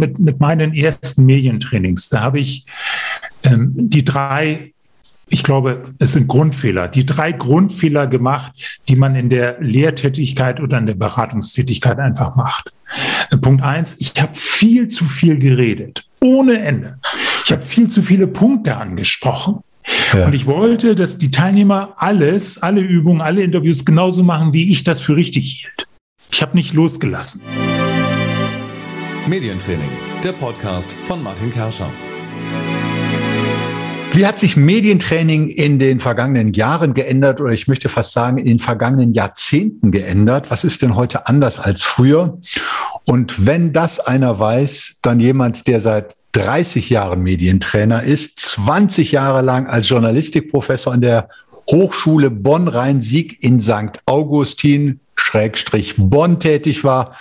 mit, mit meinen ersten Medientrainings. Da habe ich ähm, die drei ich glaube, es sind Grundfehler, die drei Grundfehler gemacht, die man in der Lehrtätigkeit oder in der Beratungstätigkeit einfach macht. Punkt eins, ich habe viel zu viel geredet, ohne Ende. Ich habe viel zu viele Punkte angesprochen. Ja. Und ich wollte, dass die Teilnehmer alles, alle Übungen, alle Interviews genauso machen, wie ich das für richtig hielt. Ich habe nicht losgelassen. Medientraining, der Podcast von Martin Kerscher. Wie hat sich Medientraining in den vergangenen Jahren geändert oder ich möchte fast sagen in den vergangenen Jahrzehnten geändert? Was ist denn heute anders als früher? Und wenn das einer weiß, dann jemand, der seit 30 Jahren Medientrainer ist, 20 Jahre lang als Journalistikprofessor an der Hochschule Bonn-Rhein-Sieg in St. Augustin Schrägstrich Bonn tätig war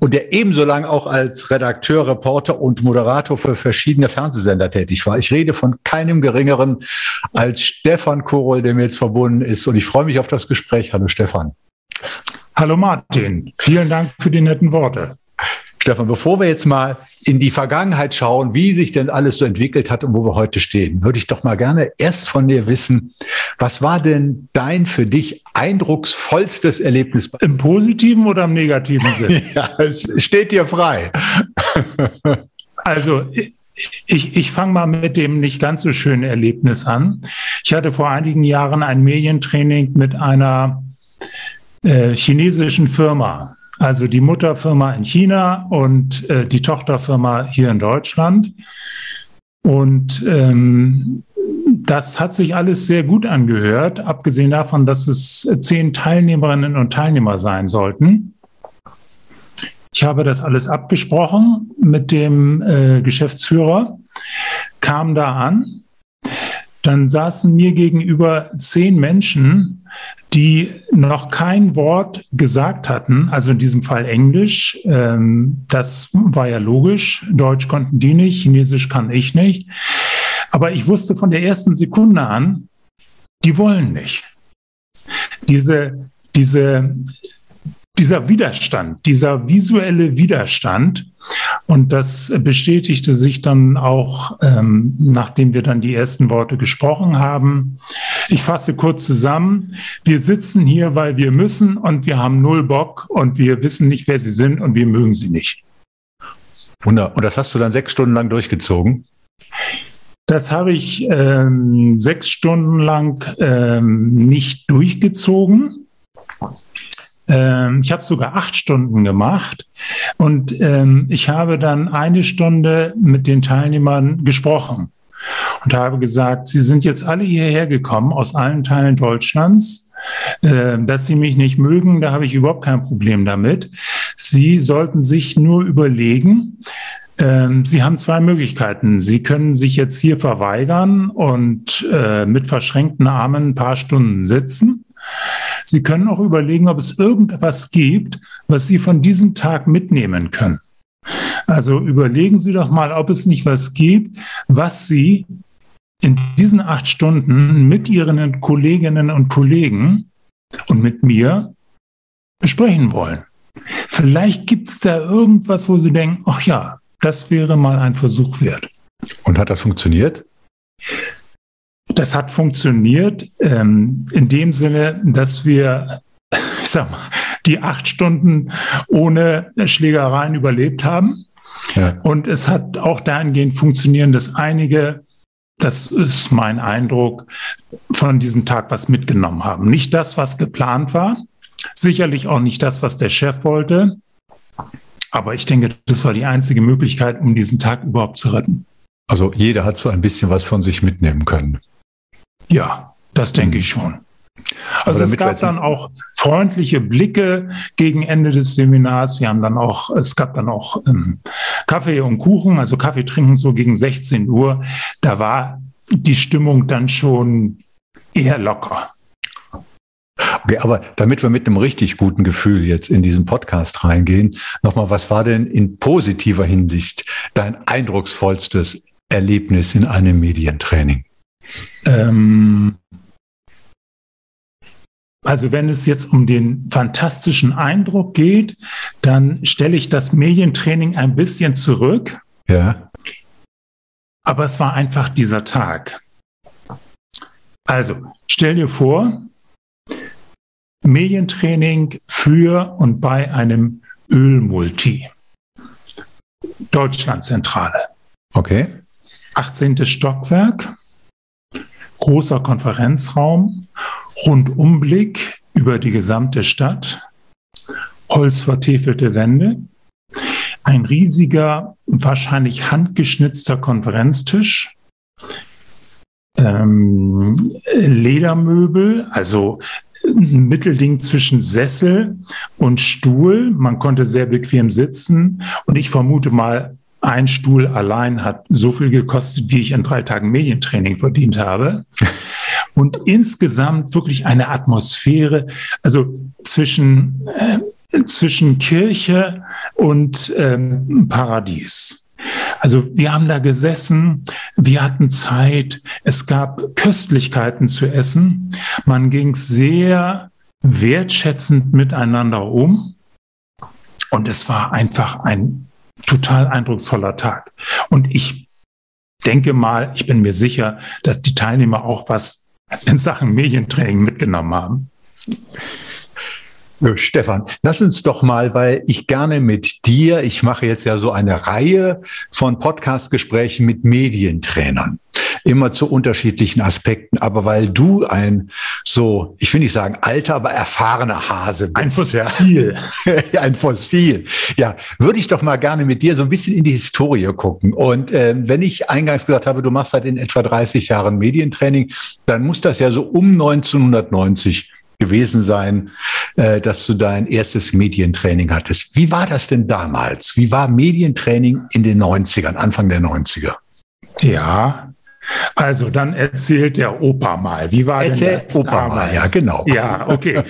und der ebenso lang auch als Redakteur, Reporter und Moderator für verschiedene Fernsehsender tätig war. Ich rede von keinem geringeren als Stefan Korol, der mir jetzt verbunden ist und ich freue mich auf das Gespräch. Hallo Stefan. Hallo Martin, vielen Dank für die netten Worte. Stefan, bevor wir jetzt mal in die Vergangenheit schauen, wie sich denn alles so entwickelt hat und wo wir heute stehen, würde ich doch mal gerne erst von dir wissen, was war denn dein für dich eindrucksvollstes Erlebnis? Im positiven oder im negativen Sinne? ja, es steht dir frei. also, ich, ich fange mal mit dem nicht ganz so schönen Erlebnis an. Ich hatte vor einigen Jahren ein Medientraining mit einer äh, chinesischen Firma. Also die Mutterfirma in China und äh, die Tochterfirma hier in Deutschland. Und ähm, das hat sich alles sehr gut angehört, abgesehen davon, dass es zehn Teilnehmerinnen und Teilnehmer sein sollten. Ich habe das alles abgesprochen mit dem äh, Geschäftsführer, kam da an. Dann saßen mir gegenüber zehn Menschen, die noch kein Wort gesagt hatten, also in diesem Fall Englisch. Ähm, das war ja logisch. Deutsch konnten die nicht, Chinesisch kann ich nicht. Aber ich wusste von der ersten Sekunde an, die wollen nicht. Diese, diese dieser Widerstand, dieser visuelle Widerstand, und das bestätigte sich dann auch, ähm, nachdem wir dann die ersten Worte gesprochen haben. Ich fasse kurz zusammen. Wir sitzen hier, weil wir müssen und wir haben null Bock und wir wissen nicht, wer sie sind und wir mögen sie nicht. Wunder. Und das hast du dann sechs Stunden lang durchgezogen? Das habe ich ähm, sechs Stunden lang ähm, nicht durchgezogen. Ähm, ich habe sogar acht Stunden gemacht und ähm, ich habe dann eine Stunde mit den Teilnehmern gesprochen und habe gesagt, Sie sind jetzt alle hierher gekommen aus allen Teilen Deutschlands. Äh, dass Sie mich nicht mögen, da habe ich überhaupt kein Problem damit. Sie sollten sich nur überlegen, ähm, Sie haben zwei Möglichkeiten. Sie können sich jetzt hier verweigern und äh, mit verschränkten Armen ein paar Stunden sitzen. Sie können auch überlegen, ob es irgendwas gibt, was Sie von diesem Tag mitnehmen können. Also überlegen Sie doch mal, ob es nicht was gibt, was Sie in diesen acht Stunden mit Ihren Kolleginnen und Kollegen und mit mir besprechen wollen. Vielleicht gibt es da irgendwas, wo Sie denken, ach ja, das wäre mal ein Versuch wert. Und hat das funktioniert? Das hat funktioniert ähm, in dem Sinne, dass wir, ich sag mal, die acht Stunden ohne Schlägereien überlebt haben. Ja. Und es hat auch dahingehend funktioniert, dass einige, das ist mein Eindruck, von diesem Tag was mitgenommen haben. Nicht das, was geplant war, sicherlich auch nicht das, was der Chef wollte. Aber ich denke, das war die einzige Möglichkeit, um diesen Tag überhaupt zu retten. Also jeder hat so ein bisschen was von sich mitnehmen können. Ja, das denke ich schon. Also es gab dann auch freundliche Blicke gegen Ende des Seminars. Wir haben dann auch, es gab dann auch ähm, Kaffee und Kuchen, also Kaffee trinken so gegen 16 Uhr. Da war die Stimmung dann schon eher locker. Okay, aber damit wir mit einem richtig guten Gefühl jetzt in diesen Podcast reingehen, nochmal, was war denn in positiver Hinsicht dein eindrucksvollstes Erlebnis in einem Medientraining? Ähm, Also wenn es jetzt um den fantastischen Eindruck geht, dann stelle ich das Medientraining ein bisschen zurück. Ja. Aber es war einfach dieser Tag. Also stell dir vor, Medientraining für und bei einem Ölmulti. Deutschlandzentrale. Okay. 18. Stockwerk, großer Konferenzraum, Rundumblick über die gesamte Stadt, holzvertäfelte Wände, ein riesiger, wahrscheinlich handgeschnitzter Konferenztisch, ähm, Ledermöbel, also ein Mittelding zwischen Sessel und Stuhl. Man konnte sehr bequem sitzen und ich vermute mal, ein Stuhl allein hat so viel gekostet, wie ich in drei Tagen Medientraining verdient habe. Und insgesamt wirklich eine Atmosphäre, also zwischen, äh, zwischen Kirche und ähm, Paradies. Also wir haben da gesessen, wir hatten Zeit, es gab Köstlichkeiten zu essen, man ging sehr wertschätzend miteinander um und es war einfach ein total eindrucksvoller Tag. Und ich denke mal, ich bin mir sicher, dass die Teilnehmer auch was in Sachen Medientraining mitgenommen haben. Stefan, lass uns doch mal, weil ich gerne mit dir, ich mache jetzt ja so eine Reihe von Podcast-Gesprächen mit Medientrainern, immer zu unterschiedlichen Aspekten, aber weil du ein so, ich will nicht sagen alter, aber erfahrener Hase bist. Ein Fossil. Ja. ein Fossil. Ja, würde ich doch mal gerne mit dir so ein bisschen in die Historie gucken. Und äh, wenn ich eingangs gesagt habe, du machst seit in etwa 30 Jahren Medientraining, dann muss das ja so um 1990 gewesen sein, äh, dass du dein erstes Medientraining hattest. Wie war das denn damals? Wie war Medientraining in den 90ern, Anfang der 90er? Ja, also dann erzählt der Opa mal. Wie war Erzähl denn das Opa damals? mal, ja, genau. Ja, okay.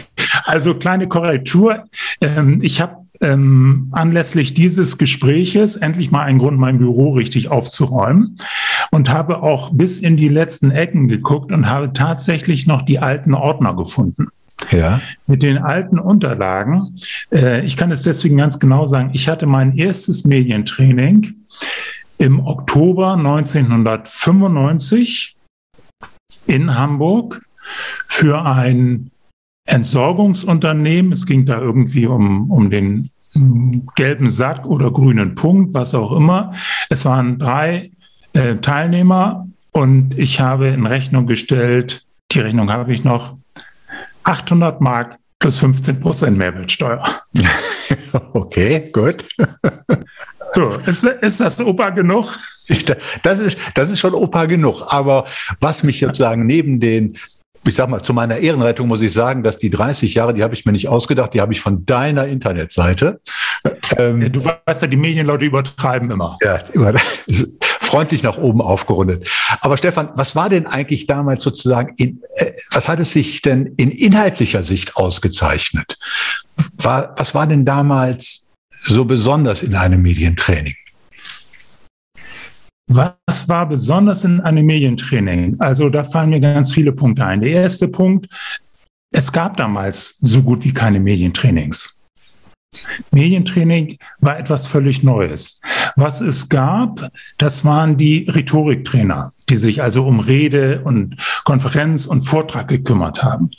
Also kleine Korrektur. Ähm, ich habe ähm, anlässlich dieses Gespräches endlich mal einen Grund, mein Büro richtig aufzuräumen und habe auch bis in die letzten Ecken geguckt und habe tatsächlich noch die alten Ordner gefunden. Ja. Mit den alten Unterlagen. Äh, ich kann es deswegen ganz genau sagen. Ich hatte mein erstes Medientraining im Oktober 1995 in Hamburg für ein Entsorgungsunternehmen. Es ging da irgendwie um, um den gelben Sack oder grünen Punkt, was auch immer. Es waren drei äh, Teilnehmer und ich habe in Rechnung gestellt, die Rechnung habe ich noch, 800 Mark plus 15 Prozent Mehrwertsteuer. Okay, gut. So, ist, ist das Opa genug? Das ist, das ist schon Opa genug. Aber was mich jetzt sagen, neben den ich sag mal, zu meiner Ehrenrettung muss ich sagen, dass die 30 Jahre, die habe ich mir nicht ausgedacht, die habe ich von deiner Internetseite. Ähm, du weißt ja, die Medienleute übertreiben immer. Ja, immer, freundlich nach oben aufgerundet. Aber Stefan, was war denn eigentlich damals sozusagen, in, äh, was hat es sich denn in inhaltlicher Sicht ausgezeichnet? War, was war denn damals so besonders in einem Medientraining? Was war besonders in einem Medientraining? Also da fallen mir ganz viele Punkte ein. Der erste Punkt, es gab damals so gut wie keine Medientrainings. Medientraining war etwas völlig Neues. Was es gab, das waren die Rhetoriktrainer, die sich also um Rede und Konferenz und Vortrag gekümmert haben.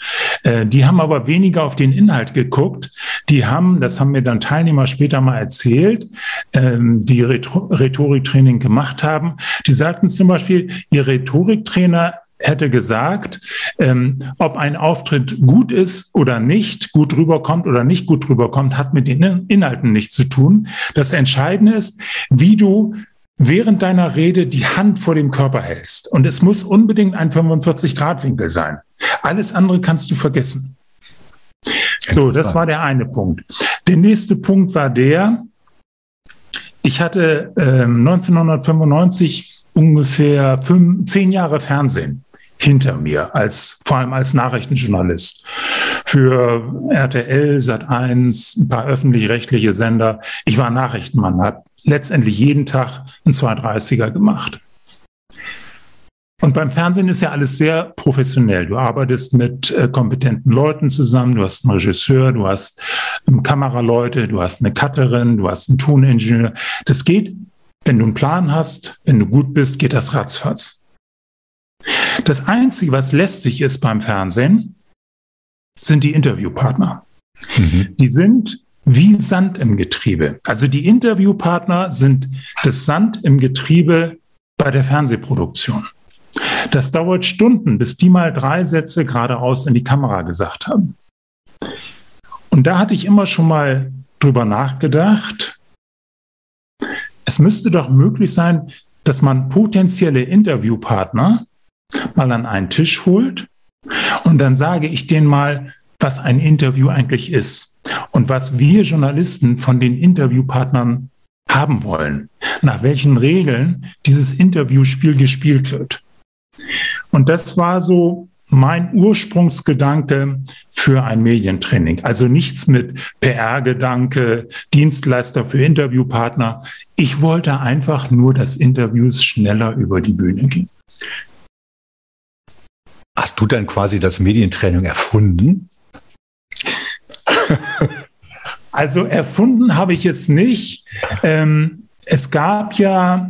Äh, die haben aber weniger auf den Inhalt geguckt. Die haben, das haben mir dann Teilnehmer später mal erzählt, ähm, die Rhetoriktraining gemacht haben. Die sagten zum Beispiel, ihr Rhetoriktrainer hätte gesagt, ähm, ob ein Auftritt gut ist oder nicht, gut rüberkommt oder nicht gut rüberkommt, hat mit den Inhalten nichts zu tun. Das Entscheidende ist, wie du während deiner Rede die Hand vor dem Körper hältst. Und es muss unbedingt ein 45-Grad-Winkel sein. Alles andere kannst du vergessen. So, das war der eine Punkt. Der nächste Punkt war der, ich hatte ähm, 1995 ungefähr fünf, zehn Jahre Fernsehen hinter mir, als, vor allem als Nachrichtenjournalist. Für RTL, Sat1, ein paar öffentlich-rechtliche Sender. Ich war Nachrichtenmann, hat letztendlich jeden Tag ein 230er gemacht. Und beim Fernsehen ist ja alles sehr professionell. Du arbeitest mit äh, kompetenten Leuten zusammen, du hast einen Regisseur, du hast ähm, Kameraleute, du hast eine Cutterin, du hast einen Toningenieur. Das geht, wenn du einen Plan hast, wenn du gut bist, geht das ratzfatz. Das Einzige, was lästig ist beim Fernsehen, sind die Interviewpartner. Mhm. Die sind wie Sand im Getriebe. Also die Interviewpartner sind das Sand im Getriebe bei der Fernsehproduktion. Das dauert Stunden, bis die mal drei Sätze geradeaus in die Kamera gesagt haben. Und da hatte ich immer schon mal drüber nachgedacht, es müsste doch möglich sein, dass man potenzielle Interviewpartner mal an einen Tisch holt und dann sage ich denen mal, was ein Interview eigentlich ist und was wir Journalisten von den Interviewpartnern haben wollen, nach welchen Regeln dieses Interviewspiel gespielt wird. Und das war so mein Ursprungsgedanke für ein Medientraining. Also nichts mit PR-Gedanke, Dienstleister für Interviewpartner. Ich wollte einfach nur, dass Interviews schneller über die Bühne gehen. Hast du dann quasi das Medientraining erfunden? Also erfunden habe ich es nicht. Ähm, es gab ja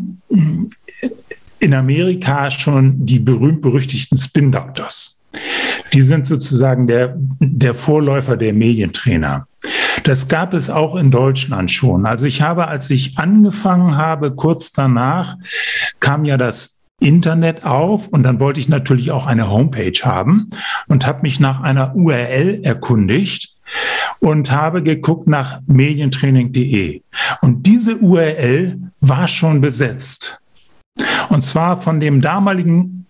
in Amerika schon die berühmt-berüchtigten Spin Doctors. Die sind sozusagen der, der Vorläufer der Medientrainer. Das gab es auch in Deutschland schon. Also ich habe, als ich angefangen habe, kurz danach kam ja das Internet auf und dann wollte ich natürlich auch eine Homepage haben und habe mich nach einer URL erkundigt und habe geguckt nach medientraining.de. Und diese URL war schon besetzt. Und zwar von dem damaligen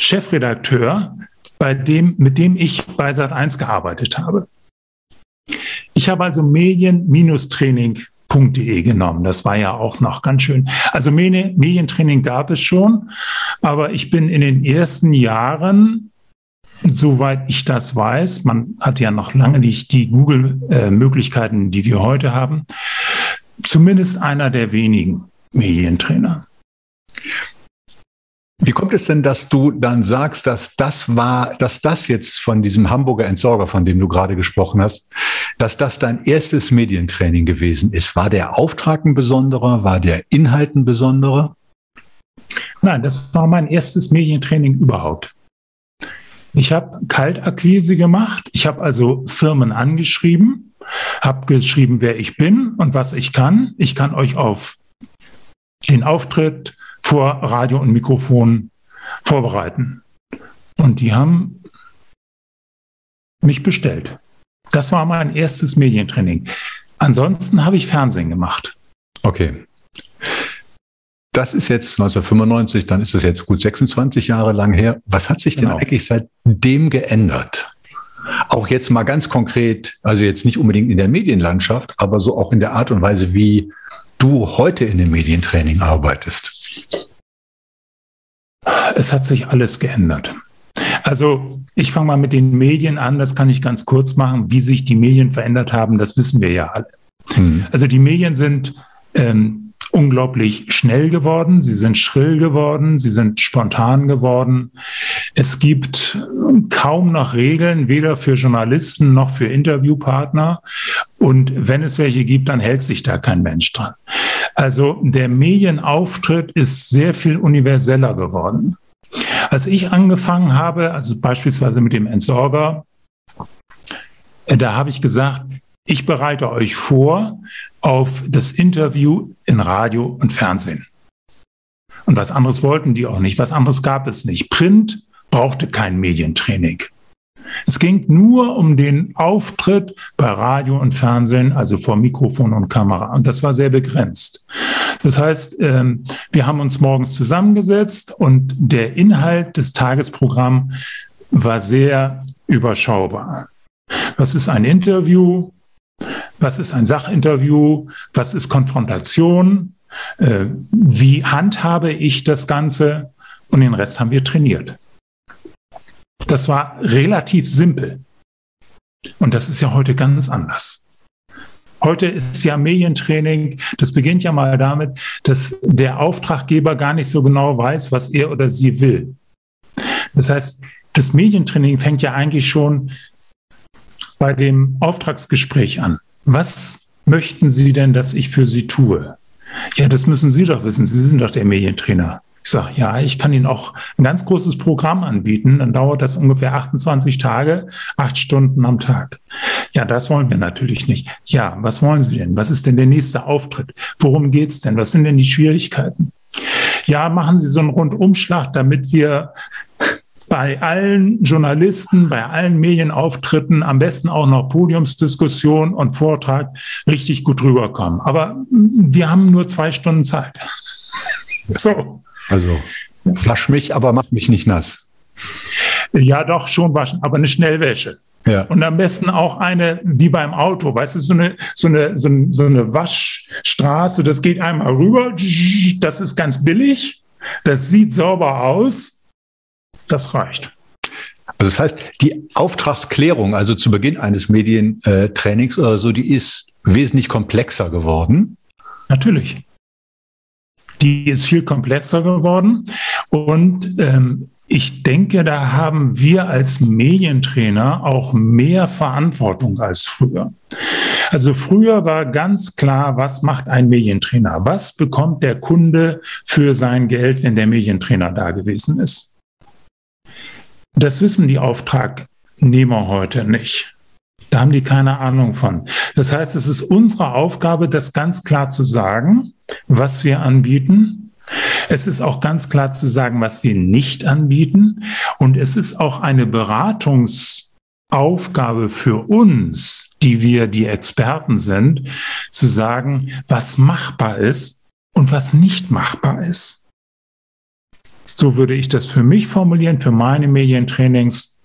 Chefredakteur, bei dem, mit dem ich bei Sat1 gearbeitet habe. Ich habe also medien-training.de genommen. Das war ja auch noch ganz schön. Also Medientraining gab es schon, aber ich bin in den ersten Jahren, soweit ich das weiß, man hat ja noch lange nicht die Google-Möglichkeiten, die wir heute haben, zumindest einer der wenigen Medientrainer. Wie kommt es denn, dass du dann sagst, dass das war, dass das jetzt von diesem Hamburger Entsorger, von dem du gerade gesprochen hast, dass das dein erstes Medientraining gewesen ist? War der Auftrag ein besonderer? War der Inhalt ein besonderer? Nein, das war mein erstes Medientraining überhaupt. Ich habe Kaltakquise gemacht. Ich habe also Firmen angeschrieben, habe geschrieben, wer ich bin und was ich kann. Ich kann euch auf den Auftritt vor Radio und Mikrofon vorbereiten. Und die haben mich bestellt. Das war mein erstes Medientraining. Ansonsten habe ich Fernsehen gemacht. Okay. Das ist jetzt 1995, dann ist es jetzt gut 26 Jahre lang her. Was hat sich denn genau. eigentlich seitdem geändert? Auch jetzt mal ganz konkret, also jetzt nicht unbedingt in der Medienlandschaft, aber so auch in der Art und Weise, wie du heute in dem Medientraining arbeitest? Es hat sich alles geändert. Also ich fange mal mit den Medien an, das kann ich ganz kurz machen. Wie sich die Medien verändert haben, das wissen wir ja alle. Hm. Also die Medien sind ähm, unglaublich schnell geworden, sie sind schrill geworden, sie sind spontan geworden. Es gibt kaum noch Regeln, weder für Journalisten noch für Interviewpartner. Und wenn es welche gibt, dann hält sich da kein Mensch dran. Also der Medienauftritt ist sehr viel universeller geworden. Als ich angefangen habe, also beispielsweise mit dem Entsorger, da habe ich gesagt, ich bereite euch vor auf das Interview in Radio und Fernsehen. Und was anderes wollten die auch nicht, was anderes gab es nicht. Print brauchte kein Medientraining. Es ging nur um den Auftritt bei Radio und Fernsehen, also vor Mikrofon und Kamera. Und das war sehr begrenzt. Das heißt, ähm, wir haben uns morgens zusammengesetzt und der Inhalt des Tagesprogramms war sehr überschaubar. Was ist ein Interview? Was ist ein Sachinterview? Was ist Konfrontation? Äh, wie handhabe ich das Ganze? Und den Rest haben wir trainiert. Das war relativ simpel. Und das ist ja heute ganz anders. Heute ist ja Medientraining, das beginnt ja mal damit, dass der Auftraggeber gar nicht so genau weiß, was er oder sie will. Das heißt, das Medientraining fängt ja eigentlich schon bei dem Auftragsgespräch an. Was möchten Sie denn, dass ich für Sie tue? Ja, das müssen Sie doch wissen. Sie sind doch der Medientrainer. Ich sage, ja, ich kann Ihnen auch ein ganz großes Programm anbieten. Dann dauert das ungefähr 28 Tage, acht Stunden am Tag. Ja, das wollen wir natürlich nicht. Ja, was wollen Sie denn? Was ist denn der nächste Auftritt? Worum geht's denn? Was sind denn die Schwierigkeiten? Ja, machen Sie so einen Rundumschlag, damit wir bei allen Journalisten, bei allen Medienauftritten, am besten auch noch Podiumsdiskussion und Vortrag richtig gut rüberkommen. Aber wir haben nur zwei Stunden Zeit. So. Also, wasch mich, aber mach mich nicht nass. Ja, doch, schon waschen, aber eine Schnellwäsche. Ja. Und am besten auch eine wie beim Auto, weißt du, so eine, so eine, so eine, so eine Waschstraße, das geht einmal rüber, das ist ganz billig, das sieht sauber aus, das reicht. Also das heißt, die Auftragsklärung, also zu Beginn eines Medientrainings oder so, die ist wesentlich komplexer geworden. Natürlich. Die ist viel komplexer geworden. Und ähm, ich denke, da haben wir als Medientrainer auch mehr Verantwortung als früher. Also früher war ganz klar, was macht ein Medientrainer? Was bekommt der Kunde für sein Geld, wenn der Medientrainer da gewesen ist? Das wissen die Auftragnehmer heute nicht. Da haben die keine Ahnung von. Das heißt, es ist unsere Aufgabe, das ganz klar zu sagen, was wir anbieten. Es ist auch ganz klar zu sagen, was wir nicht anbieten. Und es ist auch eine Beratungsaufgabe für uns, die wir die Experten sind, zu sagen, was machbar ist und was nicht machbar ist. So würde ich das für mich formulieren, für meine Medientrainings.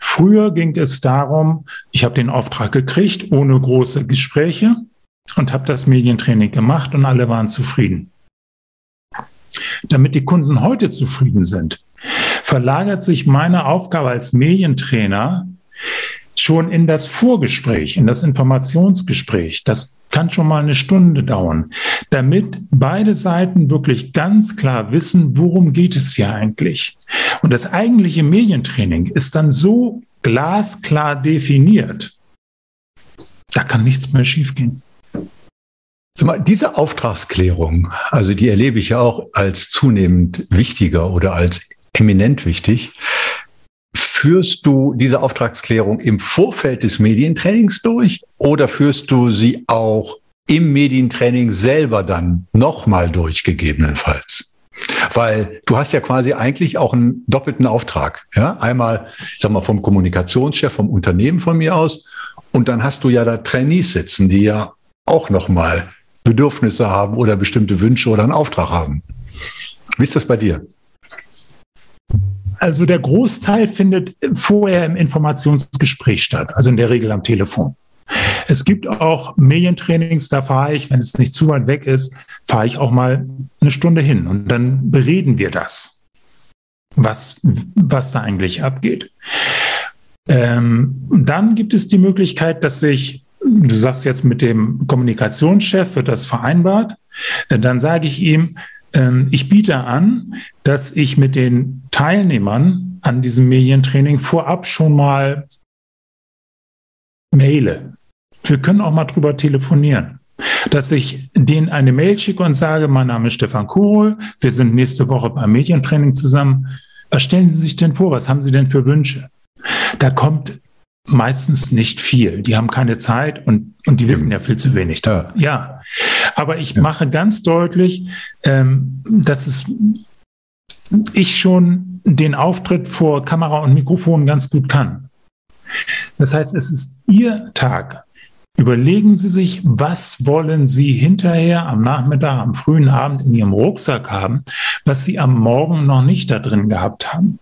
Früher ging es darum, ich habe den Auftrag gekriegt, ohne große Gespräche und habe das Medientraining gemacht und alle waren zufrieden. Damit die Kunden heute zufrieden sind, verlagert sich meine Aufgabe als Medientrainer schon in das Vorgespräch, in das Informationsgespräch. Das kann schon mal eine Stunde dauern, damit beide Seiten wirklich ganz klar wissen, worum geht es hier eigentlich. Und das eigentliche Medientraining ist dann so glasklar definiert, da kann nichts mehr schiefgehen. Diese Auftragsklärung, also die erlebe ich ja auch als zunehmend wichtiger oder als eminent wichtig führst du diese Auftragsklärung im Vorfeld des Medientrainings durch oder führst du sie auch im Medientraining selber dann nochmal durch, gegebenenfalls? Weil du hast ja quasi eigentlich auch einen doppelten Auftrag. Ja? Einmal, ich sag mal, vom Kommunikationschef, vom Unternehmen von mir aus. Und dann hast du ja da Trainees sitzen, die ja auch nochmal Bedürfnisse haben oder bestimmte Wünsche oder einen Auftrag haben. Wie ist das bei dir? Also der Großteil findet vorher im Informationsgespräch statt, also in der Regel am Telefon. Es gibt auch Medientrainings, da fahre ich, wenn es nicht zu weit weg ist, fahre ich auch mal eine Stunde hin und dann bereden wir das, was, was da eigentlich abgeht. Ähm, dann gibt es die Möglichkeit, dass ich, du sagst jetzt mit dem Kommunikationschef wird das vereinbart, dann sage ich ihm, ich biete an, dass ich mit den Teilnehmern an diesem Medientraining vorab schon mal maile. Wir können auch mal drüber telefonieren. Dass ich denen eine Mail schicke und sage, mein Name ist Stefan Kohl, wir sind nächste Woche beim Medientraining zusammen. Was stellen Sie sich denn vor? Was haben Sie denn für Wünsche? Da kommt meistens nicht viel. Die haben keine Zeit und, und die wissen ja viel zu wenig. Ja. ja. Aber ich ja. mache ganz deutlich, ähm, dass es ich schon den Auftritt vor Kamera und Mikrofon ganz gut kann. Das heißt, es ist Ihr Tag. Überlegen Sie sich, was wollen Sie hinterher am Nachmittag, am frühen Abend in Ihrem Rucksack haben, was Sie am Morgen noch nicht da drin gehabt haben.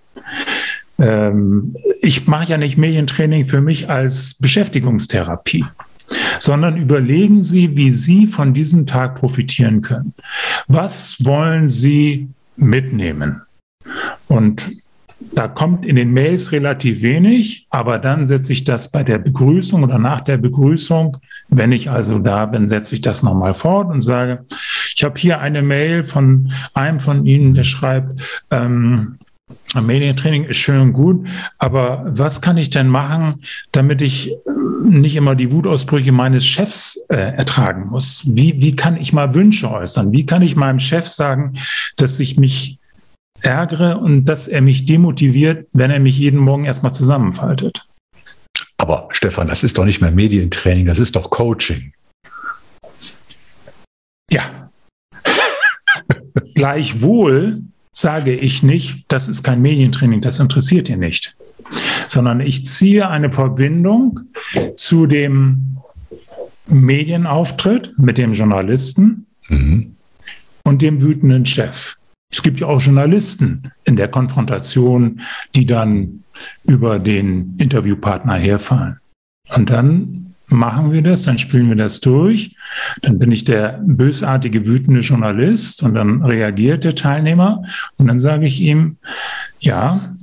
Ähm, ich mache ja nicht Medientraining für mich als Beschäftigungstherapie, sondern überlegen Sie, wie Sie von diesem Tag profitieren können. Was wollen Sie mitnehmen? Und da kommt in den Mails relativ wenig, aber dann setze ich das bei der Begrüßung oder nach der Begrüßung, wenn ich also da bin, setze ich das nochmal fort und sage, ich habe hier eine Mail von einem von Ihnen, der schreibt, ähm, Medientraining ist schön und gut, aber was kann ich denn machen, damit ich nicht immer die Wutausbrüche meines Chefs äh, ertragen muss? Wie, wie kann ich mal Wünsche äußern? Wie kann ich meinem Chef sagen, dass ich mich ärgere und dass er mich demotiviert, wenn er mich jeden Morgen erstmal zusammenfaltet? Aber Stefan, das ist doch nicht mehr Medientraining, das ist doch Coaching. Ja. Gleichwohl sage ich nicht, das ist kein Medientraining, das interessiert ihr nicht, sondern ich ziehe eine Verbindung zu dem Medienauftritt mit dem Journalisten mhm. und dem wütenden Chef. Es gibt ja auch Journalisten in der Konfrontation, die dann über den Interviewpartner herfallen. Und dann machen wir das, dann spielen wir das durch, dann bin ich der bösartige, wütende Journalist und dann reagiert der Teilnehmer und dann sage ich ihm, ja,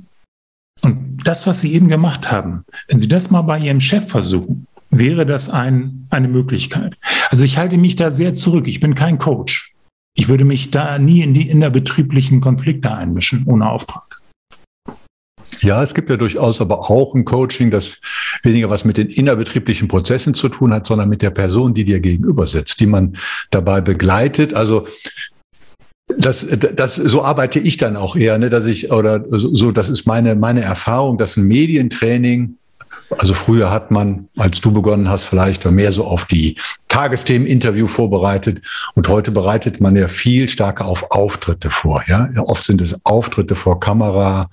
und das, was Sie eben gemacht haben, wenn Sie das mal bei Ihrem Chef versuchen, wäre das ein, eine Möglichkeit. Also ich halte mich da sehr zurück. Ich bin kein Coach. Ich würde mich da nie in die innerbetrieblichen Konflikte einmischen, ohne Auftrag. Ja, es gibt ja durchaus aber auch ein Coaching, das weniger was mit den innerbetrieblichen Prozessen zu tun hat, sondern mit der Person, die dir gegenüber sitzt, die man dabei begleitet. Also das, das, so arbeite ich dann auch eher, ne, dass ich, oder so, das ist meine, meine Erfahrung, dass ein Medientraining also früher hat man, als du begonnen hast, vielleicht mehr so auf die Tagesthemen-Interview vorbereitet und heute bereitet man ja viel stärker auf Auftritte vor. Ja, oft sind es Auftritte vor Kamera,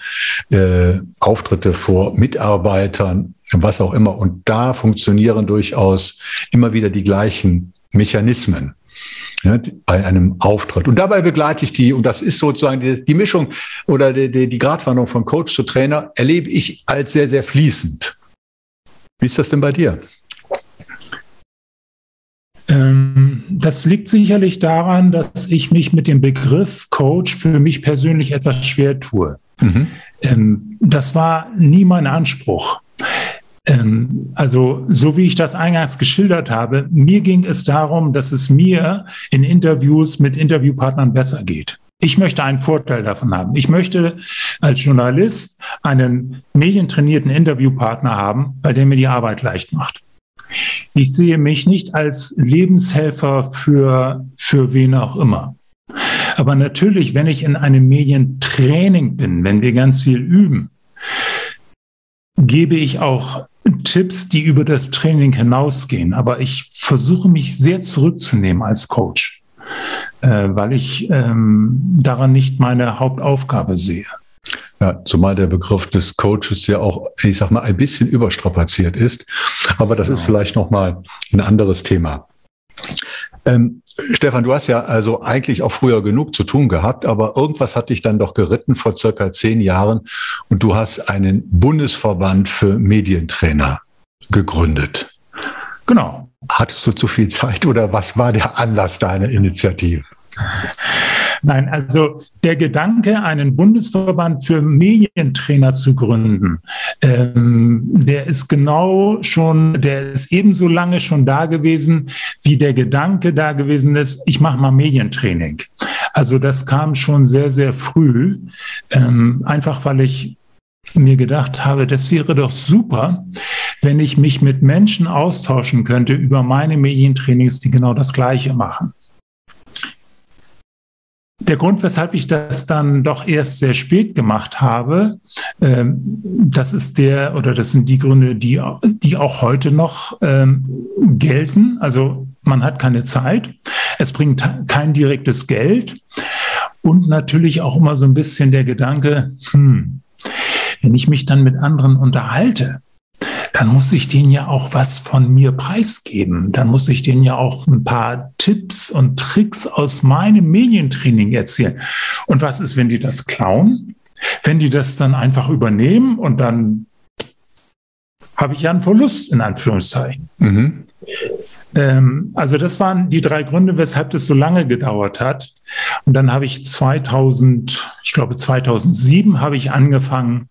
äh, Auftritte vor Mitarbeitern, was auch immer. Und da funktionieren durchaus immer wieder die gleichen Mechanismen ja, bei einem Auftritt. Und dabei begleite ich die, und das ist sozusagen die, die Mischung oder die, die, die Gratwanderung von Coach zu Trainer, erlebe ich als sehr, sehr fließend. Wie ist das denn bei dir? Ähm, das liegt sicherlich daran, dass ich mich mit dem Begriff Coach für mich persönlich etwas schwer tue. Mhm. Ähm, das war nie mein Anspruch. Ähm, also, so wie ich das eingangs geschildert habe, mir ging es darum, dass es mir in Interviews mit Interviewpartnern besser geht. Ich möchte einen Vorteil davon haben. Ich möchte als Journalist einen medientrainierten Interviewpartner haben, bei dem mir die Arbeit leicht macht. Ich sehe mich nicht als Lebenshelfer für, für wen auch immer. Aber natürlich, wenn ich in einem Medientraining bin, wenn wir ganz viel üben, gebe ich auch Tipps, die über das Training hinausgehen. Aber ich versuche mich sehr zurückzunehmen als Coach äh, weil ich ähm, daran nicht meine Hauptaufgabe sehe. Ja, zumal der Begriff des Coaches ja auch, ich sag mal, ein bisschen überstrapaziert ist. Aber das genau. ist vielleicht nochmal ein anderes Thema. Ähm, Stefan, du hast ja also eigentlich auch früher genug zu tun gehabt, aber irgendwas hat dich dann doch geritten vor circa zehn Jahren und du hast einen Bundesverband für Medientrainer gegründet. Genau. Hattest du zu viel Zeit oder was war der Anlass deiner Initiative? Nein, also der Gedanke, einen Bundesverband für Medientrainer zu gründen, ähm, der ist genau schon, der ist ebenso lange schon da gewesen, wie der Gedanke da gewesen ist, ich mache mal Medientraining. Also das kam schon sehr, sehr früh, ähm, einfach weil ich mir gedacht habe, das wäre doch super, wenn ich mich mit Menschen austauschen könnte über meine Medientrainings, die genau das Gleiche machen. Der Grund, weshalb ich das dann doch erst sehr spät gemacht habe, ähm, das ist der oder das sind die Gründe, die, die auch heute noch ähm, gelten. Also man hat keine Zeit, es bringt kein direktes Geld und natürlich auch immer so ein bisschen der Gedanke, hm, wenn ich mich dann mit anderen unterhalte, dann muss ich denen ja auch was von mir preisgeben. Dann muss ich denen ja auch ein paar Tipps und Tricks aus meinem Medientraining erzählen. Und was ist, wenn die das klauen? Wenn die das dann einfach übernehmen und dann habe ich ja einen Verlust in Anführungszeichen. Mhm. Ähm, also das waren die drei Gründe, weshalb das so lange gedauert hat. Und dann habe ich 2000, ich glaube 2007 habe ich angefangen,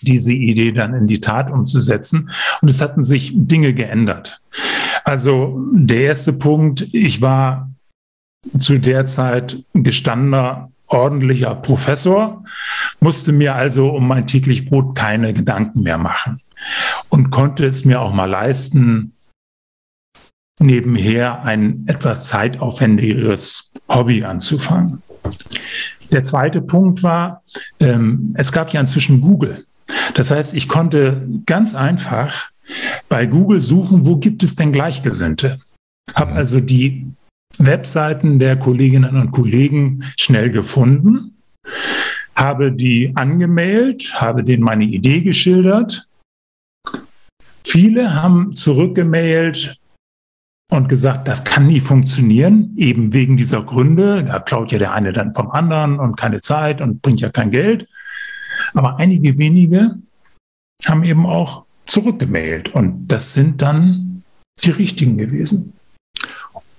diese Idee dann in die Tat umzusetzen. Und es hatten sich Dinge geändert. Also der erste Punkt, ich war zu der Zeit gestandener ordentlicher Professor, musste mir also um mein täglich Brot keine Gedanken mehr machen und konnte es mir auch mal leisten, nebenher ein etwas zeitaufwendigeres Hobby anzufangen. Der zweite Punkt war, ähm, es gab ja inzwischen Google. Das heißt, ich konnte ganz einfach bei Google suchen, wo gibt es denn Gleichgesinnte. Habe also die Webseiten der Kolleginnen und Kollegen schnell gefunden, habe die angemeldet, habe denen meine Idee geschildert. Viele haben zurückgemailt und gesagt, das kann nie funktionieren, eben wegen dieser Gründe. Da klaut ja der eine dann vom anderen und keine Zeit und bringt ja kein Geld. Aber einige wenige haben eben auch zurückgemailt und das sind dann die richtigen gewesen.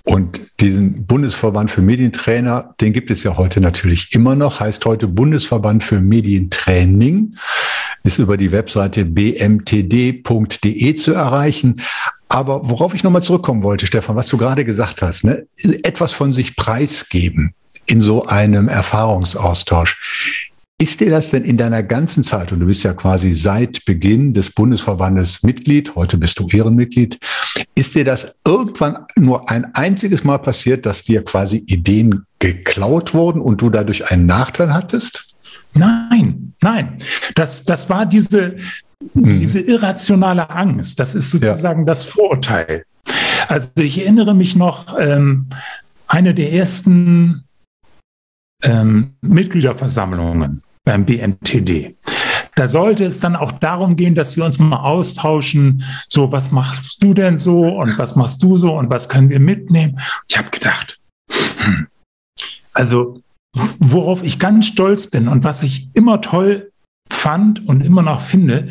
Und diesen Bundesverband für Medientrainer, den gibt es ja heute natürlich immer noch, heißt heute Bundesverband für Medientraining, ist über die Webseite bmtd.de zu erreichen. Aber worauf ich nochmal zurückkommen wollte, Stefan, was du gerade gesagt hast, ne? etwas von sich preisgeben in so einem Erfahrungsaustausch. Ist dir das denn in deiner ganzen Zeit, und du bist ja quasi seit Beginn des Bundesverbandes Mitglied, heute bist du Ehrenmitglied, ist dir das irgendwann nur ein einziges Mal passiert, dass dir quasi Ideen geklaut wurden und du dadurch einen Nachteil hattest? Nein, nein. Das, das war diese, mhm. diese irrationale Angst. Das ist sozusagen ja. das Vorurteil. Also ich erinnere mich noch, ähm, eine der ersten ähm, Mitgliederversammlungen beim BMTD. Da sollte es dann auch darum gehen, dass wir uns mal austauschen, so was machst du denn so und was machst du so und was können wir mitnehmen. Ich habe gedacht, hm, also worauf ich ganz stolz bin und was ich immer toll fand und immer noch finde,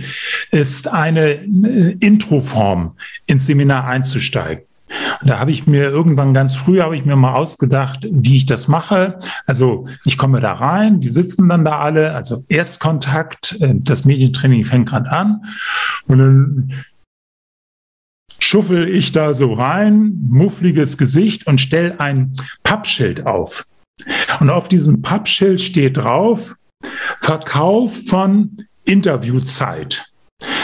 ist eine äh, Introform ins Seminar einzusteigen. Und da habe ich mir irgendwann ganz früh habe ich mir mal ausgedacht, wie ich das mache. Also ich komme da rein, die sitzen dann da alle, also Erstkontakt, äh, das Medientraining fängt gerade an und dann schuffel ich da so rein, muffliges Gesicht und stelle ein Pappschild auf. Und auf diesem Pappschild steht drauf, Verkauf von Interviewzeit.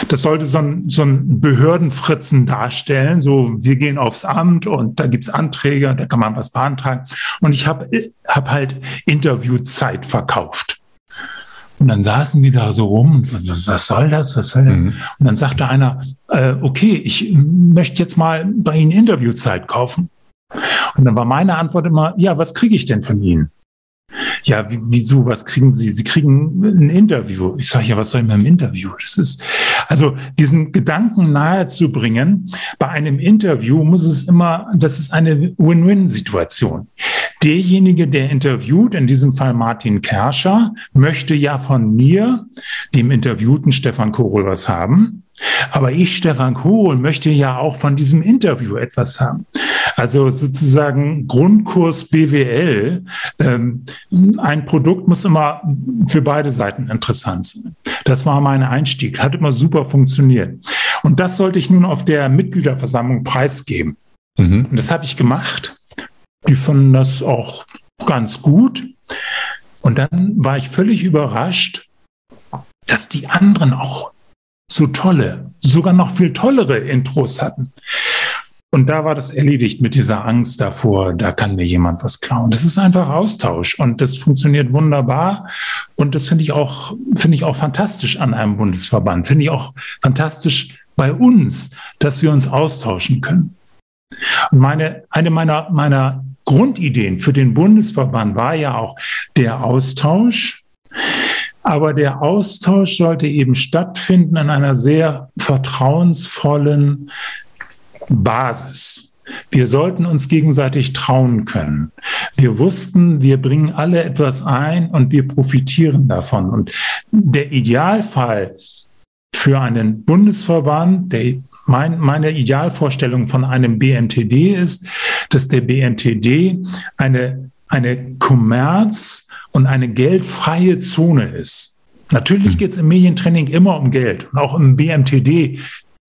Das sollte so ein, so ein Behördenfritzen darstellen. So, wir gehen aufs Amt und da gibt's Anträge, da kann man was beantragen. Und ich habe hab halt Interviewzeit verkauft. Und dann saßen die da so rum, was, was soll das, was soll das? Mhm. Und dann sagte einer, äh, okay, ich möchte jetzt mal bei Ihnen Interviewzeit kaufen. Und dann war meine Antwort immer, ja, was kriege ich denn von Ihnen? Ja, wieso, was kriegen Sie? Sie kriegen ein Interview. Ich sage, ja, was soll ich mit einem Interview? Das ist, also diesen Gedanken nahezubringen, bei einem Interview muss es immer, das ist eine Win-Win-Situation. Derjenige, der interviewt, in diesem Fall Martin Kerscher, möchte ja von mir, dem Interviewten Stefan Korol, was haben. Aber ich, Stefan Kohl, möchte ja auch von diesem Interview etwas haben. Also sozusagen Grundkurs BWL. Ähm, ein Produkt muss immer für beide Seiten interessant sein. Das war mein Einstieg, hat immer super funktioniert. Und das sollte ich nun auf der Mitgliederversammlung preisgeben. Mhm. Und das habe ich gemacht. Die fanden das auch ganz gut. Und dann war ich völlig überrascht, dass die anderen auch so tolle, sogar noch viel tollere Intros hatten. Und da war das erledigt mit dieser Angst davor, da kann mir jemand was klauen. Das ist einfach Austausch und das funktioniert wunderbar. Und das finde ich auch, finde ich auch fantastisch an einem Bundesverband. Finde ich auch fantastisch bei uns, dass wir uns austauschen können. Und meine, eine meiner, meiner Grundideen für den Bundesverband war ja auch der Austausch. Aber der Austausch sollte eben stattfinden in einer sehr vertrauensvollen Basis. Wir sollten uns gegenseitig trauen können. Wir wussten, wir bringen alle etwas ein und wir profitieren davon. Und der Idealfall für einen Bundesverband, der mein, meine Idealvorstellung von einem BMTD ist, dass der BMTD eine, eine Kommerz- und eine geldfreie Zone ist. Natürlich hm. geht es im Medientraining immer um Geld und auch im BMTD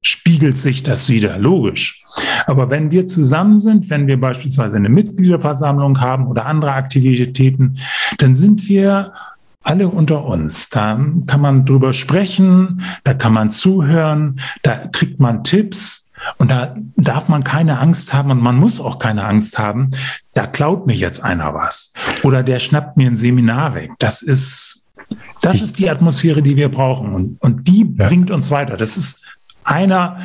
spiegelt sich das wieder, logisch. Aber wenn wir zusammen sind, wenn wir beispielsweise eine Mitgliederversammlung haben oder andere Aktivitäten, dann sind wir alle unter uns. Da kann man drüber sprechen, da kann man zuhören, da kriegt man Tipps und da darf man keine Angst haben und man muss auch keine Angst haben, da klaut mir jetzt einer was oder der schnappt mir ein Seminar weg. Das ist, das ist die Atmosphäre, die wir brauchen und, und die ja. bringt uns weiter. Das ist einer,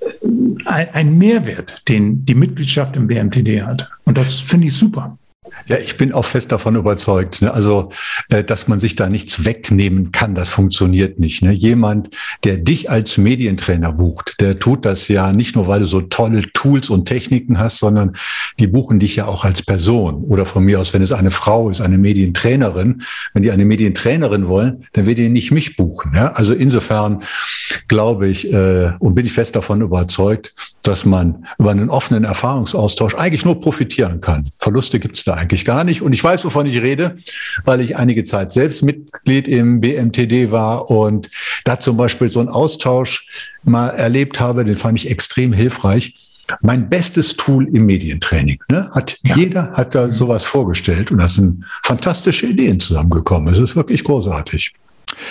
äh, ein Mehrwert, den die Mitgliedschaft im BMTD hat. Und das finde ich super. Ja, ich bin auch fest davon überzeugt. Ne? Also, äh, dass man sich da nichts wegnehmen kann, das funktioniert nicht. Ne? Jemand, der dich als Medientrainer bucht, der tut das ja nicht nur, weil du so tolle Tools und Techniken hast, sondern die buchen dich ja auch als Person. Oder von mir aus, wenn es eine Frau ist, eine Medientrainerin, wenn die eine Medientrainerin wollen, dann wird die nicht mich buchen. Ne? Also insofern glaube ich äh, und bin ich fest davon überzeugt, dass man über einen offenen Erfahrungsaustausch eigentlich nur profitieren kann. Verluste gibt es da eigentlich gar nicht. Und ich weiß, wovon ich rede, weil ich einige Zeit selbst Mitglied im BMTD war und da zum Beispiel so einen Austausch mal erlebt habe, den fand ich extrem hilfreich. Mein bestes Tool im Medientraining. Ne? Hat, ja. Jeder hat da sowas vorgestellt und da sind fantastische Ideen zusammengekommen. Es ist wirklich großartig.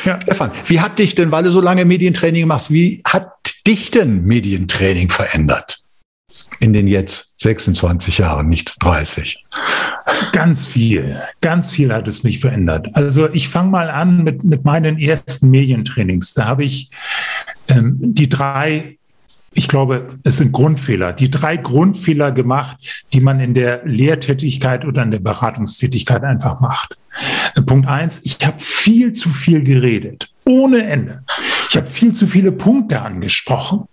Ja. Stefan, wie hat dich denn, weil du so lange Medientraining machst, wie hat dich denn Medientraining verändert? In den jetzt 26 Jahren, nicht 30. Ganz viel, ganz viel hat es mich verändert. Also ich fange mal an mit, mit meinen ersten Medientrainings. Da habe ich ähm, die drei ich glaube, es sind Grundfehler, die drei Grundfehler gemacht, die man in der Lehrtätigkeit oder in der Beratungstätigkeit einfach macht. Punkt eins, ich habe viel zu viel geredet, ohne Ende. Ich habe viel zu viele Punkte angesprochen.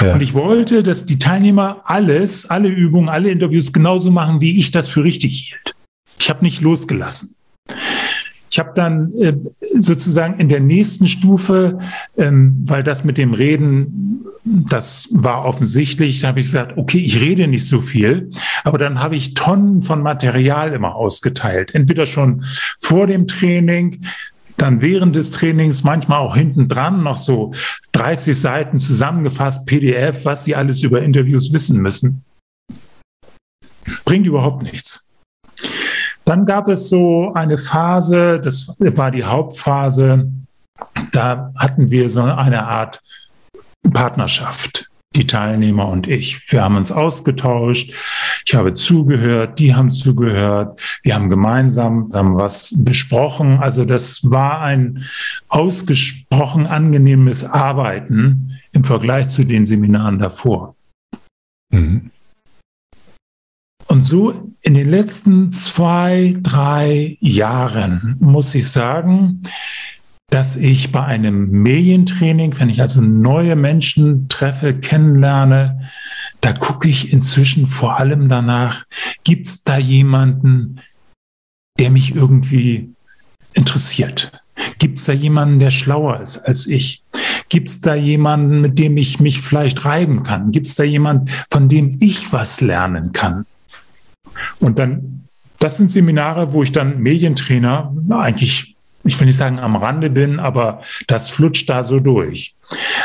Ja. Und ich wollte, dass die Teilnehmer alles, alle Übungen, alle Interviews genauso machen, wie ich das für richtig hielt. Ich habe nicht losgelassen. Ich habe dann äh, sozusagen in der nächsten Stufe, ähm, weil das mit dem Reden, das war offensichtlich, habe ich gesagt, okay, ich rede nicht so viel, aber dann habe ich Tonnen von Material immer ausgeteilt. Entweder schon vor dem Training, dann während des Trainings, manchmal auch hinten dran noch so 30 Seiten zusammengefasst, PDF, was Sie alles über Interviews wissen müssen. Bringt überhaupt nichts. Dann gab es so eine Phase, das war die Hauptphase, da hatten wir so eine Art Partnerschaft, die Teilnehmer und ich. Wir haben uns ausgetauscht, ich habe zugehört, die haben zugehört, wir haben gemeinsam haben was besprochen. Also das war ein ausgesprochen angenehmes Arbeiten im Vergleich zu den Seminaren davor. Mhm. Und so in den letzten zwei, drei Jahren muss ich sagen, dass ich bei einem Medientraining, wenn ich also neue Menschen treffe, kennenlerne, da gucke ich inzwischen vor allem danach, gibt es da jemanden, der mich irgendwie interessiert? Gibt es da jemanden, der schlauer ist als ich? Gibt es da jemanden, mit dem ich mich vielleicht reiben kann? Gibt es da jemanden, von dem ich was lernen kann? Und dann, das sind Seminare, wo ich dann Medientrainer eigentlich, ich will nicht sagen am Rande bin, aber das flutscht da so durch.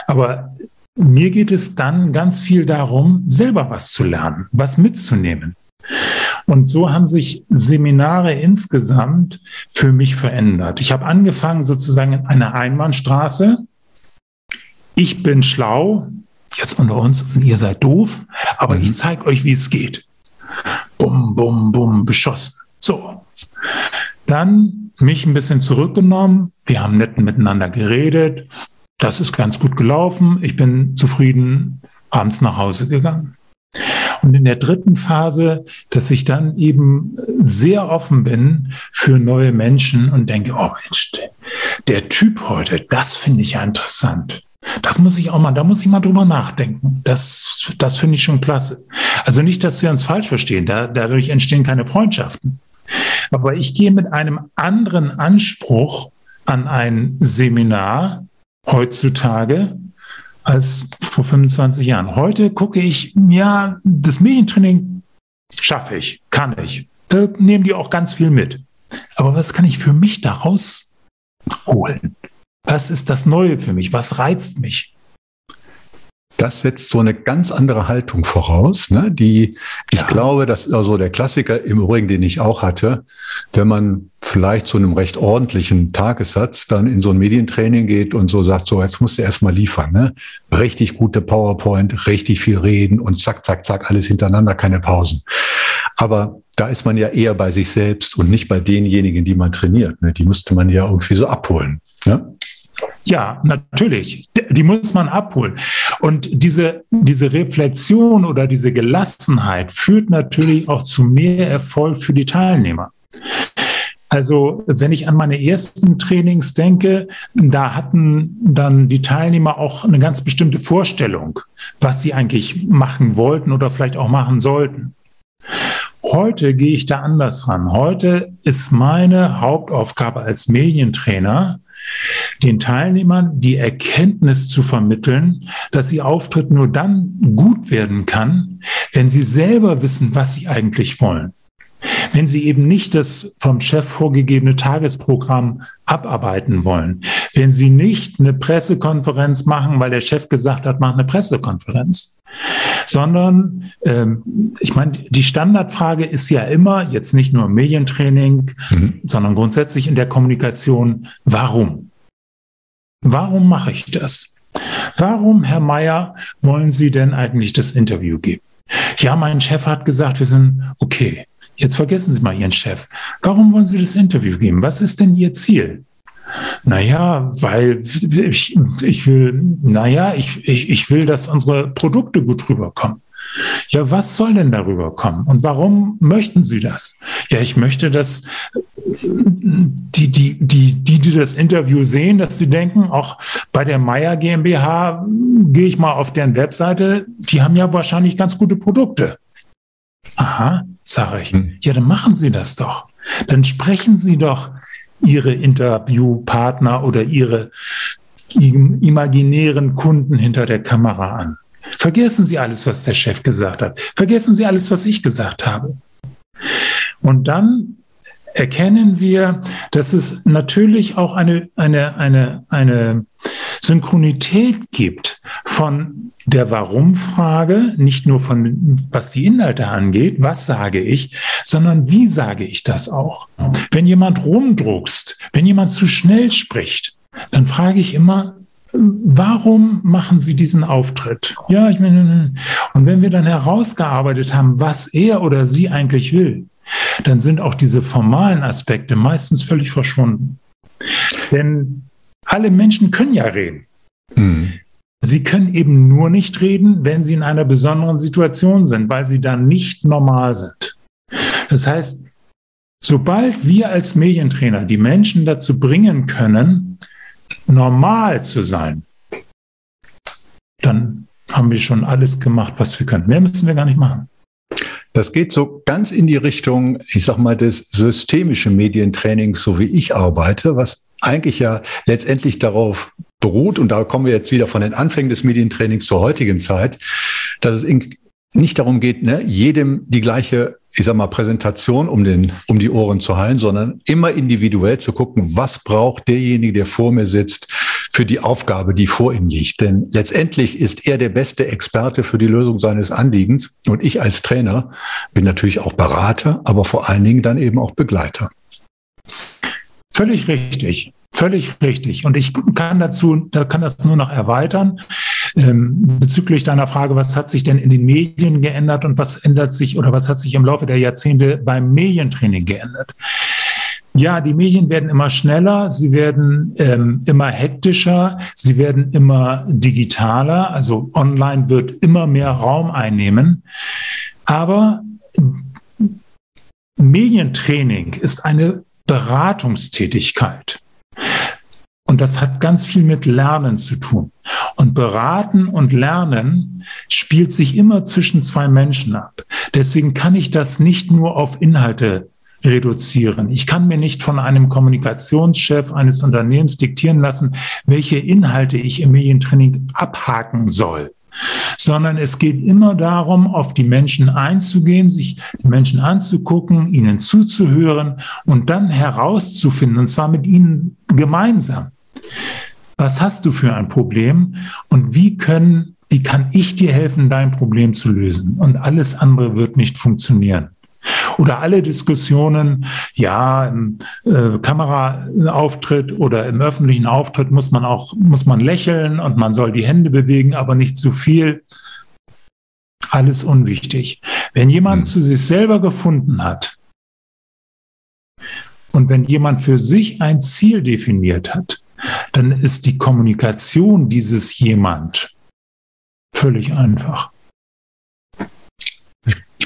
Aber mir geht es dann ganz viel darum, selber was zu lernen, was mitzunehmen. Und so haben sich Seminare insgesamt für mich verändert. Ich habe angefangen sozusagen in einer Einbahnstraße. Ich bin schlau, jetzt unter uns und ihr seid doof, aber mhm. ich zeige euch, wie es geht bum, bum, beschossen. So. Dann mich ein bisschen zurückgenommen. Wir haben nett miteinander geredet. Das ist ganz gut gelaufen. Ich bin zufrieden abends nach Hause gegangen. Und in der dritten Phase, dass ich dann eben sehr offen bin für neue Menschen und denke, oh Mensch, der Typ heute, das finde ich ja interessant. Das muss ich auch mal, da muss ich mal drüber nachdenken. Das, das finde ich schon klasse. Also nicht, dass wir uns falsch verstehen. Da, dadurch entstehen keine Freundschaften. Aber ich gehe mit einem anderen Anspruch an ein Seminar heutzutage als vor 25 Jahren. Heute gucke ich, ja, das Medientraining schaffe ich, kann ich. Da nehmen die auch ganz viel mit. Aber was kann ich für mich daraus holen? Was ist das Neue für mich? Was reizt mich? das setzt so eine ganz andere Haltung voraus, ne? die ich ja. glaube, dass also der Klassiker im Übrigen, den ich auch hatte, wenn man vielleicht zu einem recht ordentlichen Tagessatz dann in so ein Medientraining geht und so sagt, so jetzt musst du erstmal liefern, ne? Richtig gute PowerPoint, richtig viel reden und zack, zack, zack, alles hintereinander, keine Pausen. Aber da ist man ja eher bei sich selbst und nicht bei denjenigen, die man trainiert. Ne? Die müsste man ja irgendwie so abholen. Ne? Ja, natürlich. Die muss man abholen. Und diese, diese Reflexion oder diese Gelassenheit führt natürlich auch zu mehr Erfolg für die Teilnehmer. Also wenn ich an meine ersten Trainings denke, da hatten dann die Teilnehmer auch eine ganz bestimmte Vorstellung, was sie eigentlich machen wollten oder vielleicht auch machen sollten. Heute gehe ich da anders ran. Heute ist meine Hauptaufgabe als Medientrainer, den Teilnehmern die Erkenntnis zu vermitteln, dass ihr Auftritt nur dann gut werden kann, wenn sie selber wissen, was sie eigentlich wollen. Wenn sie eben nicht das vom Chef vorgegebene Tagesprogramm abarbeiten wollen, wenn sie nicht eine Pressekonferenz machen, weil der Chef gesagt hat, mach eine Pressekonferenz, sondern ähm, ich meine, die Standardfrage ist ja immer, jetzt nicht nur im Medientraining, mhm. sondern grundsätzlich in der Kommunikation, warum? Warum mache ich das? Warum, Herr Meier, wollen Sie denn eigentlich das Interview geben? Ja, mein Chef hat gesagt, wir sind okay. Jetzt vergessen Sie mal Ihren Chef. Warum wollen Sie das Interview geben? Was ist denn Ihr Ziel? Naja, weil ich, ich will, naja, ich, ich, ich will, dass unsere Produkte gut rüberkommen. Ja, was soll denn darüber kommen? Und warum möchten Sie das? Ja, ich möchte, dass die, die, die, die, die das Interview sehen, dass sie denken, auch bei der Meier GmbH gehe ich mal auf deren Webseite, die haben ja wahrscheinlich ganz gute Produkte. Aha, sage ich. Hm. Ja, dann machen Sie das doch. Dann sprechen Sie doch Ihre Interviewpartner oder Ihre imaginären Kunden hinter der Kamera an. Vergessen Sie alles, was der Chef gesagt hat. Vergessen Sie alles, was ich gesagt habe. Und dann erkennen wir, dass es natürlich auch eine, eine, eine, eine Synchronität gibt von der Warum-Frage, nicht nur von, was die Inhalte angeht, was sage ich, sondern wie sage ich das auch. Wenn jemand rumdruckst, wenn jemand zu schnell spricht, dann frage ich immer, warum machen Sie diesen Auftritt? Ja, ich meine, und wenn wir dann herausgearbeitet haben, was er oder sie eigentlich will, dann sind auch diese formalen Aspekte meistens völlig verschwunden. Denn alle Menschen können ja reden. Mhm. Sie können eben nur nicht reden, wenn sie in einer besonderen Situation sind, weil sie dann nicht normal sind. Das heißt, sobald wir als Medientrainer die Menschen dazu bringen können, normal zu sein, dann haben wir schon alles gemacht, was wir können. Mehr müssen wir gar nicht machen. Das geht so ganz in die Richtung, ich sag mal, des systemischen Medientrainings, so wie ich arbeite, was eigentlich ja letztendlich darauf beruht, und da kommen wir jetzt wieder von den Anfängen des Medientrainings zur heutigen Zeit, dass es in, nicht darum geht, ne, jedem die gleiche, ich sag mal, Präsentation um, den, um die Ohren zu halten, sondern immer individuell zu gucken, was braucht derjenige, der vor mir sitzt, für die Aufgabe, die vor ihm liegt. Denn letztendlich ist er der beste Experte für die Lösung seines Anliegens. Und ich als Trainer bin natürlich auch Berater, aber vor allen Dingen dann eben auch Begleiter. Völlig richtig. Völlig richtig. Und ich kann dazu, da kann das nur noch erweitern. Ähm, bezüglich deiner Frage, was hat sich denn in den Medien geändert und was ändert sich oder was hat sich im Laufe der Jahrzehnte beim Medientraining geändert? Ja, die Medien werden immer schneller, sie werden ähm, immer hektischer, sie werden immer digitaler, also online wird immer mehr Raum einnehmen. Aber Medientraining ist eine Beratungstätigkeit. Und das hat ganz viel mit Lernen zu tun. Und beraten und lernen spielt sich immer zwischen zwei Menschen ab. Deswegen kann ich das nicht nur auf Inhalte reduzieren. Ich kann mir nicht von einem Kommunikationschef eines Unternehmens diktieren lassen, welche Inhalte ich im Medientraining abhaken soll sondern es geht immer darum, auf die Menschen einzugehen, sich die Menschen anzugucken, ihnen zuzuhören und dann herauszufinden, und zwar mit ihnen gemeinsam. Was hast du für ein Problem und wie können wie kann ich dir helfen, dein Problem zu lösen? Und alles andere wird nicht funktionieren. Oder alle Diskussionen, ja, im äh, Kameraauftritt oder im öffentlichen Auftritt muss man auch, muss man lächeln und man soll die Hände bewegen, aber nicht zu viel. Alles unwichtig. Wenn jemand hm. zu sich selber gefunden hat und wenn jemand für sich ein Ziel definiert hat, dann ist die Kommunikation dieses jemand völlig einfach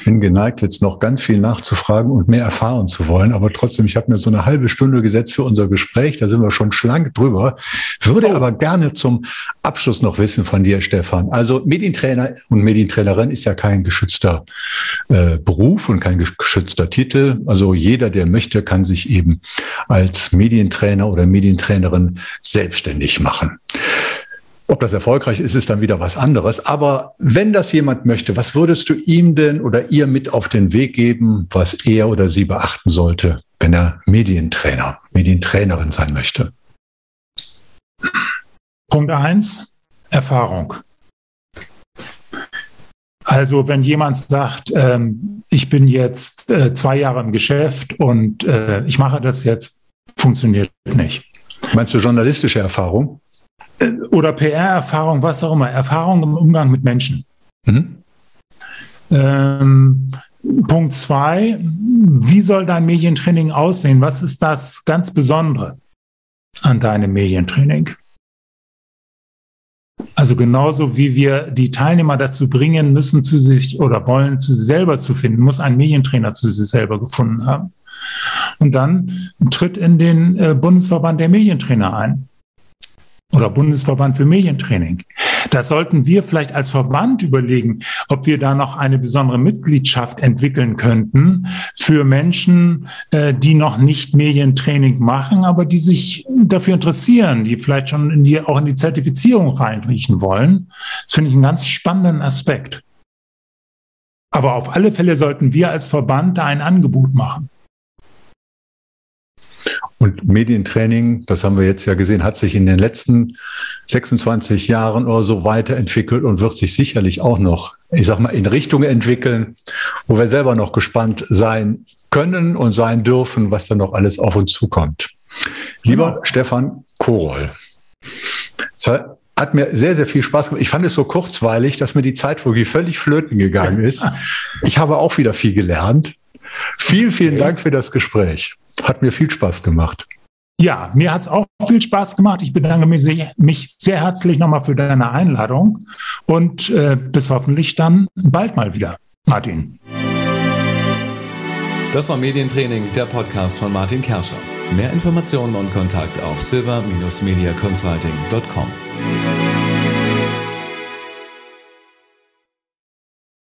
bin geneigt, jetzt noch ganz viel nachzufragen und mehr erfahren zu wollen. Aber trotzdem, ich habe mir so eine halbe Stunde gesetzt für unser Gespräch. Da sind wir schon schlank drüber. Würde aber gerne zum Abschluss noch wissen von dir, Stefan. Also Medientrainer und Medientrainerin ist ja kein geschützter äh, Beruf und kein geschützter Titel. Also jeder, der möchte, kann sich eben als Medientrainer oder Medientrainerin selbstständig machen. Ob das erfolgreich ist, ist dann wieder was anderes. Aber wenn das jemand möchte, was würdest du ihm denn oder ihr mit auf den Weg geben, was er oder sie beachten sollte, wenn er Medientrainer, Medientrainerin sein möchte? Punkt eins: Erfahrung. Also wenn jemand sagt, ähm, ich bin jetzt äh, zwei Jahre im Geschäft und äh, ich mache das jetzt, funktioniert nicht. Meinst du journalistische Erfahrung? Oder PR-Erfahrung, was auch immer, Erfahrung im Umgang mit Menschen. Mhm. Ähm, Punkt zwei, wie soll dein Medientraining aussehen? Was ist das ganz Besondere an deinem Medientraining? Also genauso wie wir die Teilnehmer dazu bringen müssen, zu sich oder wollen, zu sich selber zu finden, muss ein Medientrainer zu sich selber gefunden haben. Und dann tritt in den äh, Bundesverband der Medientrainer ein oder Bundesverband für Medientraining. Da sollten wir vielleicht als Verband überlegen, ob wir da noch eine besondere Mitgliedschaft entwickeln könnten für Menschen, äh, die noch nicht Medientraining machen, aber die sich dafür interessieren, die vielleicht schon in die, auch in die Zertifizierung reinriechen wollen. Das finde ich einen ganz spannenden Aspekt. Aber auf alle Fälle sollten wir als Verband da ein Angebot machen. Und Medientraining, das haben wir jetzt ja gesehen, hat sich in den letzten 26 Jahren oder so weiterentwickelt und wird sich sicherlich auch noch, ich sag mal, in Richtung entwickeln, wo wir selber noch gespannt sein können und sein dürfen, was dann noch alles auf uns zukommt. Lieber genau. Stefan Koroll, es hat mir sehr, sehr viel Spaß gemacht. Ich fand es so kurzweilig, dass mir die Zeit wirklich völlig flöten gegangen ist. Ich habe auch wieder viel gelernt. Vielen, vielen Dank für das Gespräch. Hat mir viel Spaß gemacht. Ja, mir hat es auch viel Spaß gemacht. Ich bedanke mich sehr, mich sehr herzlich nochmal für deine Einladung und äh, bis hoffentlich dann bald mal wieder, Martin. Das war Medientraining, der Podcast von Martin Kerscher. Mehr Informationen und Kontakt auf silver-mediaconsulting.com.